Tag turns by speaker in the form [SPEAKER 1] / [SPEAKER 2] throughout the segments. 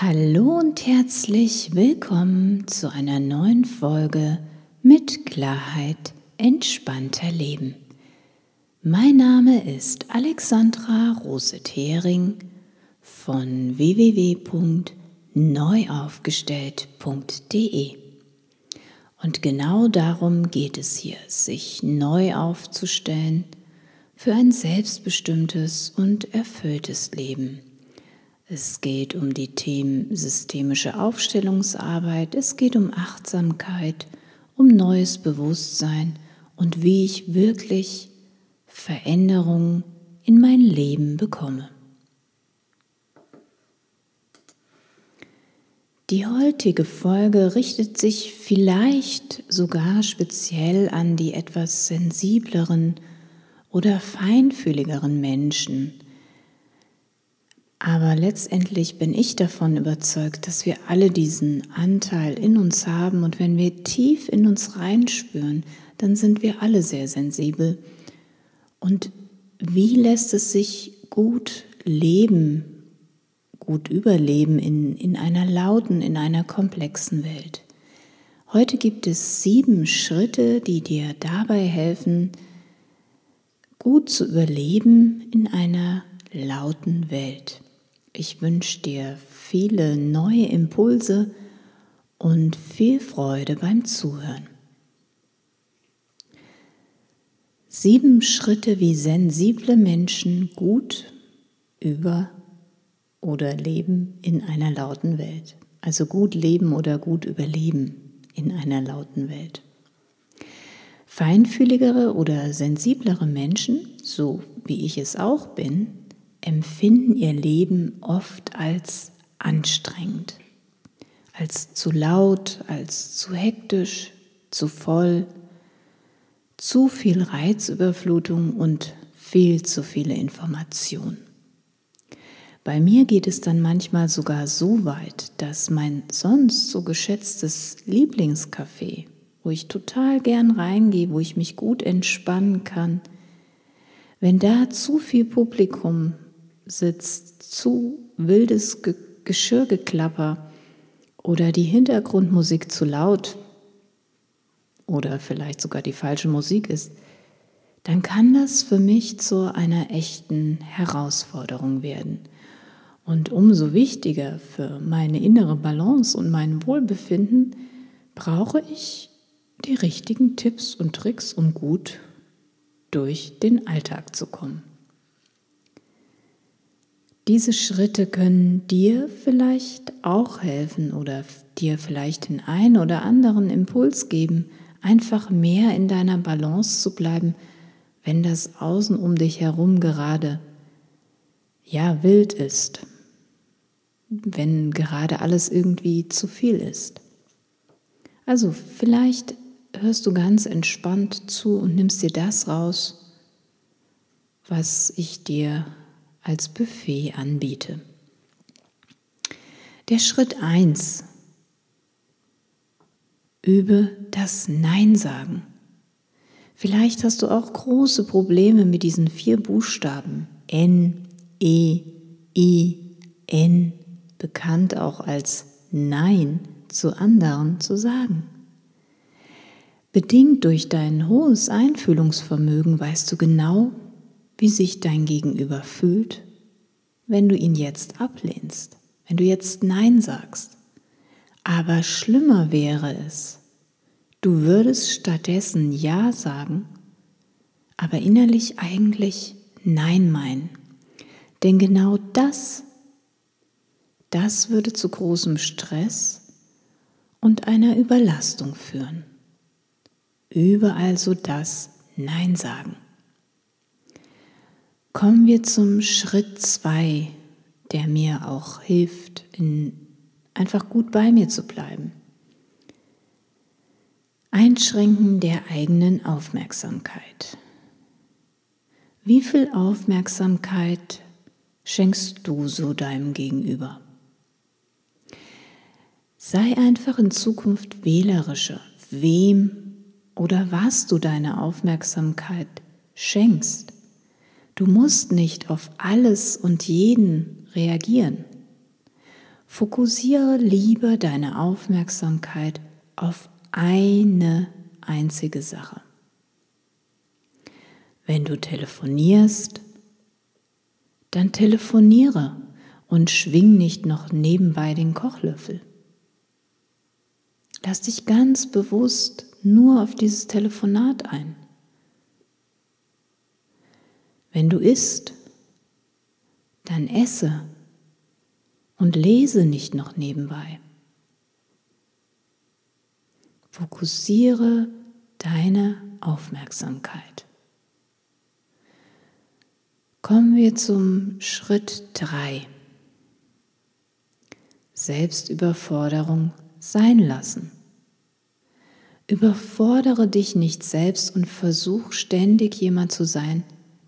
[SPEAKER 1] Hallo und herzlich willkommen zu einer neuen Folge mit Klarheit entspannter Leben. Mein Name ist Alexandra Rose-Thering von www.neuaufgestellt.de. Und genau darum geht es hier, sich neu aufzustellen für ein selbstbestimmtes und erfülltes Leben. Es geht um die Themen systemische Aufstellungsarbeit, es geht um Achtsamkeit, um neues Bewusstsein und wie ich wirklich Veränderungen in mein Leben bekomme. Die heutige Folge richtet sich vielleicht sogar speziell an die etwas sensibleren oder feinfühligeren Menschen. Aber letztendlich bin ich davon überzeugt, dass wir alle diesen Anteil in uns haben und wenn wir tief in uns reinspüren, dann sind wir alle sehr sensibel. Und wie lässt es sich gut leben, gut überleben in, in einer lauten, in einer komplexen Welt. Heute gibt es sieben Schritte, die dir dabei helfen, gut zu überleben in einer lauten Welt. Ich wünsche dir viele neue Impulse und viel Freude beim Zuhören. Sieben Schritte, wie sensible Menschen gut über oder leben in einer lauten Welt. Also gut leben oder gut überleben in einer lauten Welt. Feinfühligere oder sensiblere Menschen, so wie ich es auch bin, empfinden ihr Leben oft als anstrengend, als zu laut, als zu hektisch, zu voll, zu viel Reizüberflutung und viel zu viele Informationen. Bei mir geht es dann manchmal sogar so weit, dass mein sonst so geschätztes Lieblingscafé, wo ich total gern reingehe, wo ich mich gut entspannen kann, wenn da zu viel Publikum sitzt, zu wildes Ge Geschirrgeklapper oder die Hintergrundmusik zu laut oder vielleicht sogar die falsche Musik ist, dann kann das für mich zu einer echten Herausforderung werden. Und umso wichtiger für meine innere Balance und mein Wohlbefinden brauche ich die richtigen Tipps und Tricks, um gut durch den Alltag zu kommen. Diese Schritte können dir vielleicht auch helfen oder dir vielleicht den einen oder anderen Impuls geben, einfach mehr in deiner Balance zu bleiben, wenn das Außen um dich herum gerade ja wild ist wenn gerade alles irgendwie zu viel ist. Also vielleicht hörst du ganz entspannt zu und nimmst dir das raus, was ich dir als Buffet anbiete. Der Schritt 1. Übe das Nein sagen. Vielleicht hast du auch große Probleme mit diesen vier Buchstaben N, E, I, N, bekannt auch als Nein zu anderen zu sagen. Bedingt durch dein hohes Einfühlungsvermögen weißt du genau, wie sich dein Gegenüber fühlt, wenn du ihn jetzt ablehnst, wenn du jetzt Nein sagst. Aber schlimmer wäre es, du würdest stattdessen Ja sagen, aber innerlich eigentlich Nein meinen. Denn genau das das würde zu großem Stress und einer Überlastung führen. Übe also das Nein sagen. Kommen wir zum Schritt 2, der mir auch hilft, in, einfach gut bei mir zu bleiben. Einschränken der eigenen Aufmerksamkeit. Wie viel Aufmerksamkeit schenkst du so deinem Gegenüber? Sei einfach in Zukunft wählerischer, wem oder was du deine Aufmerksamkeit schenkst. Du musst nicht auf alles und jeden reagieren. Fokussiere lieber deine Aufmerksamkeit auf eine einzige Sache. Wenn du telefonierst, dann telefoniere und schwing nicht noch nebenbei den Kochlöffel. Lass dich ganz bewusst nur auf dieses Telefonat ein. Wenn du isst, dann esse und lese nicht noch nebenbei. Fokussiere deine Aufmerksamkeit. Kommen wir zum Schritt 3. Selbstüberforderung sein lassen. Überfordere dich nicht selbst und versuch ständig jemand zu sein,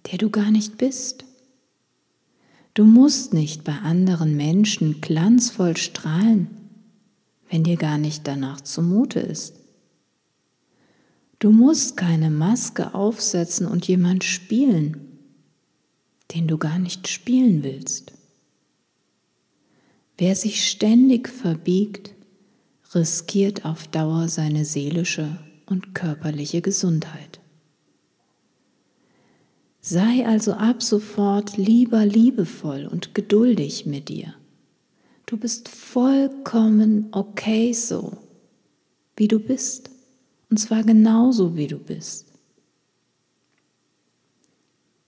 [SPEAKER 1] der du gar nicht bist. Du musst nicht bei anderen Menschen glanzvoll strahlen, wenn dir gar nicht danach zumute ist. Du musst keine Maske aufsetzen und jemand spielen, den du gar nicht spielen willst. Wer sich ständig verbiegt, riskiert auf Dauer seine seelische und körperliche Gesundheit. Sei also ab sofort lieber liebevoll und geduldig mit dir. Du bist vollkommen okay so, wie du bist. Und zwar genauso, wie du bist.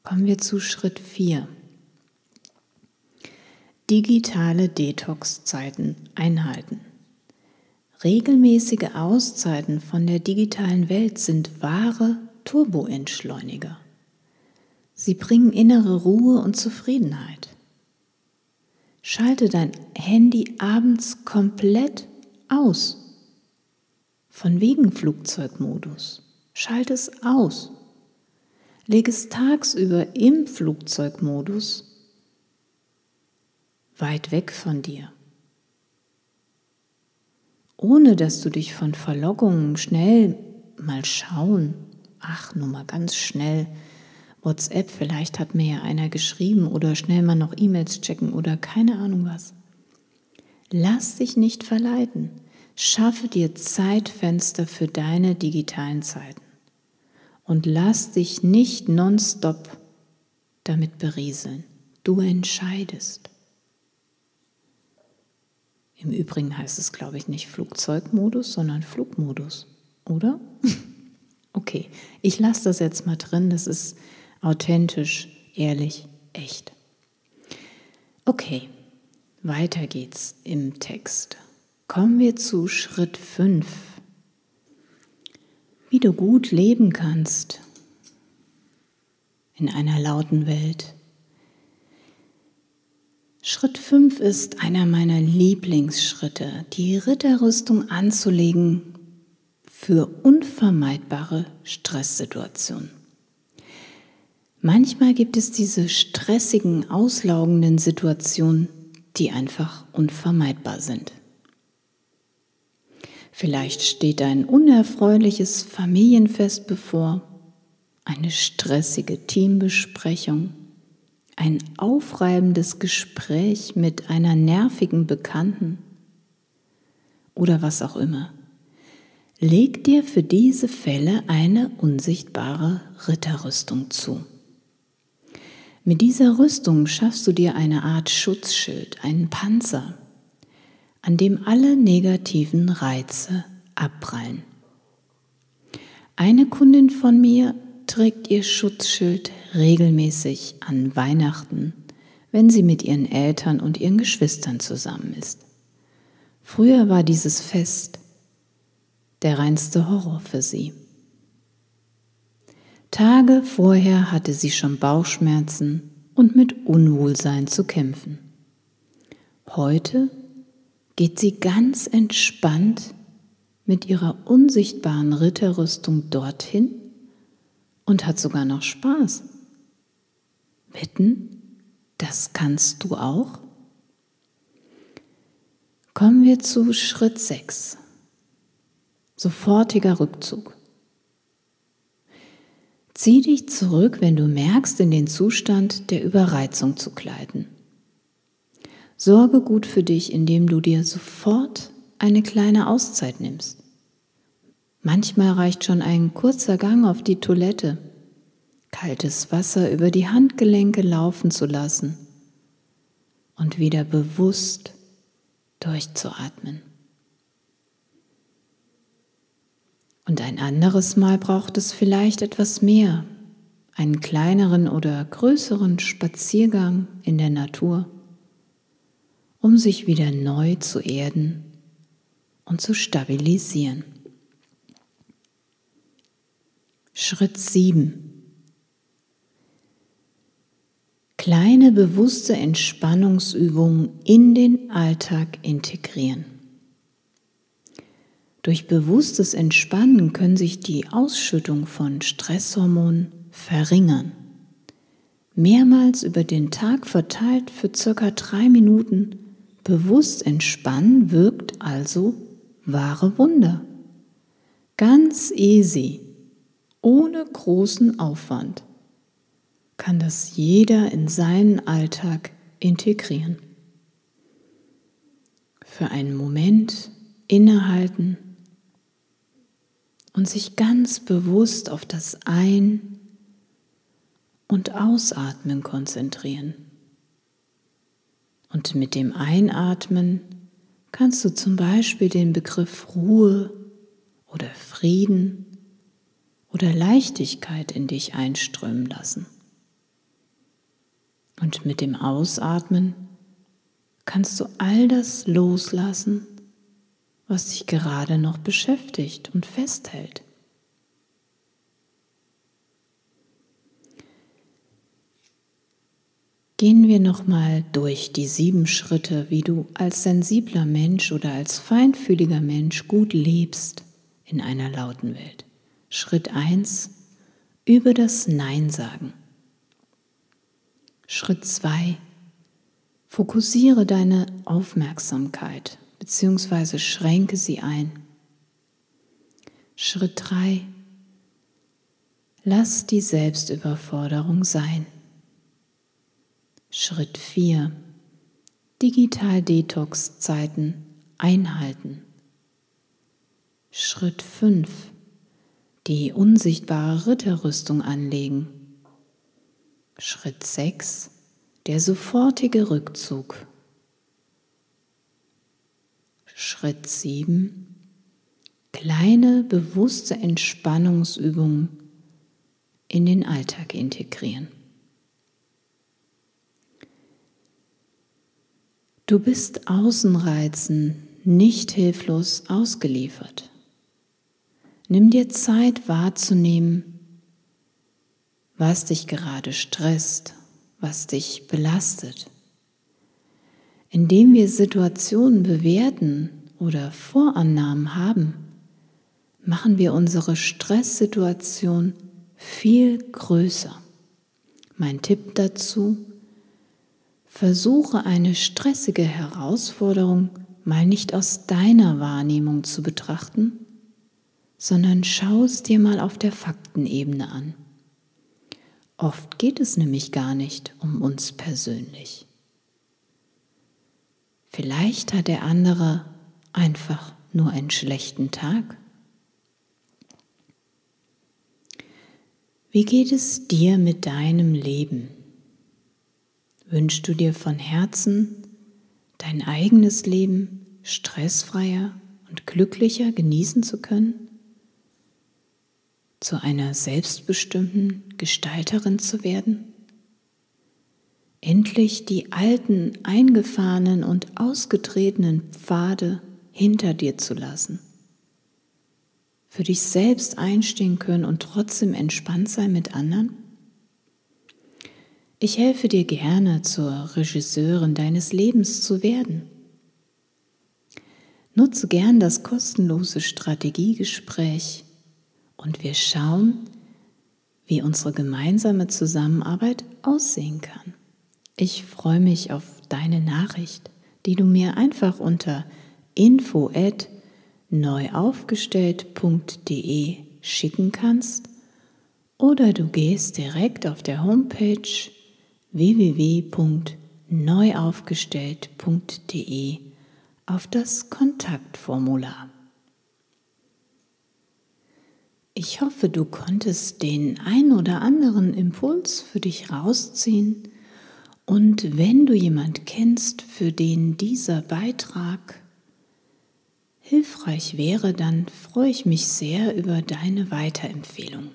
[SPEAKER 1] Kommen wir zu Schritt 4. Digitale Detox-Zeiten einhalten. Regelmäßige Auszeiten von der digitalen Welt sind wahre Turboentschleuniger. Sie bringen innere Ruhe und Zufriedenheit. Schalte dein Handy abends komplett aus. Von wegen Flugzeugmodus. Schalte es aus. Leg es tagsüber im Flugzeugmodus weit weg von dir ohne dass du dich von Verlockungen schnell mal schauen, ach, nur mal ganz schnell WhatsApp, vielleicht hat mir ja einer geschrieben oder schnell mal noch E-Mails checken oder keine Ahnung was. Lass dich nicht verleiten. Schaffe dir Zeitfenster für deine digitalen Zeiten und lass dich nicht nonstop damit berieseln. Du entscheidest. Im Übrigen heißt es, glaube ich, nicht Flugzeugmodus, sondern Flugmodus, oder? okay, ich lasse das jetzt mal drin, das ist authentisch, ehrlich, echt. Okay, weiter geht's im Text. Kommen wir zu Schritt 5. Wie du gut leben kannst in einer lauten Welt. Schritt 5 ist einer meiner Lieblingsschritte, die Ritterrüstung anzulegen für unvermeidbare Stresssituationen. Manchmal gibt es diese stressigen, auslaugenden Situationen, die einfach unvermeidbar sind. Vielleicht steht ein unerfreuliches Familienfest bevor, eine stressige Teambesprechung ein aufreibendes Gespräch mit einer nervigen Bekannten oder was auch immer. Leg dir für diese Fälle eine unsichtbare Ritterrüstung zu. Mit dieser Rüstung schaffst du dir eine Art Schutzschild, einen Panzer, an dem alle negativen Reize abprallen. Eine Kundin von mir trägt ihr Schutzschild regelmäßig an Weihnachten, wenn sie mit ihren Eltern und ihren Geschwistern zusammen ist. Früher war dieses Fest der reinste Horror für sie. Tage vorher hatte sie schon Bauchschmerzen und mit Unwohlsein zu kämpfen. Heute geht sie ganz entspannt mit ihrer unsichtbaren Ritterrüstung dorthin, und hat sogar noch Spaß. Wetten, das kannst du auch? Kommen wir zu Schritt 6. Sofortiger Rückzug. Zieh dich zurück, wenn du merkst, in den Zustand der Überreizung zu gleiten. Sorge gut für dich, indem du dir sofort eine kleine Auszeit nimmst. Manchmal reicht schon ein kurzer Gang auf die Toilette, kaltes Wasser über die Handgelenke laufen zu lassen und wieder bewusst durchzuatmen. Und ein anderes Mal braucht es vielleicht etwas mehr, einen kleineren oder größeren Spaziergang in der Natur, um sich wieder neu zu erden und zu stabilisieren. Schritt 7. Kleine bewusste Entspannungsübungen in den Alltag integrieren. Durch bewusstes Entspannen können sich die Ausschüttung von Stresshormonen verringern. Mehrmals über den Tag verteilt für circa drei Minuten bewusst entspannen wirkt also wahre Wunder. Ganz easy, ohne großen Aufwand kann das jeder in seinen Alltag integrieren. Für einen Moment innehalten und sich ganz bewusst auf das Ein- und Ausatmen konzentrieren. Und mit dem Einatmen kannst du zum Beispiel den Begriff Ruhe oder Frieden oder Leichtigkeit in dich einströmen lassen. Und mit dem Ausatmen kannst du all das loslassen, was dich gerade noch beschäftigt und festhält. Gehen wir nochmal durch die sieben Schritte, wie du als sensibler Mensch oder als feinfühliger Mensch gut lebst in einer lauten Welt. Schritt 1. Über das Nein sagen. Schritt 2. Fokussiere deine Aufmerksamkeit bzw. schränke sie ein. Schritt 3. Lass die Selbstüberforderung sein. Schritt 4. Digital-Detox-Zeiten einhalten. Schritt 5. Die unsichtbare Ritterrüstung anlegen. Schritt 6. Der sofortige Rückzug. Schritt 7. Kleine bewusste Entspannungsübungen in den Alltag integrieren. Du bist Außenreizen nicht hilflos ausgeliefert. Nimm dir Zeit wahrzunehmen, was dich gerade stresst, was dich belastet. Indem wir Situationen bewerten oder Vorannahmen haben, machen wir unsere Stresssituation viel größer. Mein Tipp dazu, Versuche eine stressige Herausforderung mal nicht aus deiner Wahrnehmung zu betrachten, sondern schau es dir mal auf der Faktenebene an. Oft geht es nämlich gar nicht um uns persönlich. Vielleicht hat der andere einfach nur einen schlechten Tag. Wie geht es dir mit deinem Leben? Wünschst du dir von Herzen dein eigenes Leben stressfreier und glücklicher genießen zu können? Zu einer selbstbestimmten Gestalterin zu werden? Endlich die alten, eingefahrenen und ausgetretenen Pfade hinter dir zu lassen? Für dich selbst einstehen können und trotzdem entspannt sein mit anderen? Ich helfe dir gerne, zur Regisseurin deines Lebens zu werden. Nutze gern das kostenlose Strategiegespräch und wir schauen, wie unsere gemeinsame Zusammenarbeit aussehen kann. Ich freue mich auf deine Nachricht, die du mir einfach unter info at neuaufgestellt.de schicken kannst oder du gehst direkt auf der Homepage www.neuaufgestellt.de neuaufgestellt.de auf das Kontaktformular. Ich hoffe, du konntest den ein oder anderen Impuls für dich rausziehen und wenn du jemand kennst, für den dieser Beitrag hilfreich wäre, dann freue ich mich sehr über deine Weiterempfehlung.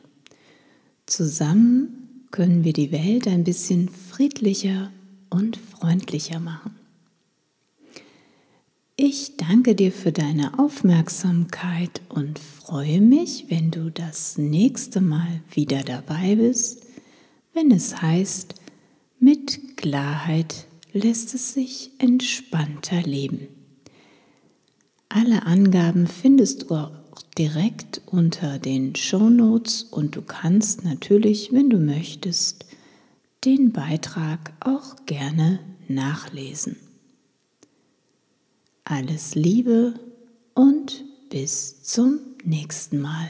[SPEAKER 1] Zusammen können wir die Welt ein bisschen friedlicher und freundlicher machen. Ich danke dir für deine Aufmerksamkeit und freue mich, wenn du das nächste Mal wieder dabei bist, wenn es heißt, mit Klarheit lässt es sich entspannter leben. Alle Angaben findest du auch direkt unter den Show Notes und du kannst natürlich, wenn du möchtest, den Beitrag auch gerne nachlesen. Alles Liebe und bis zum nächsten Mal.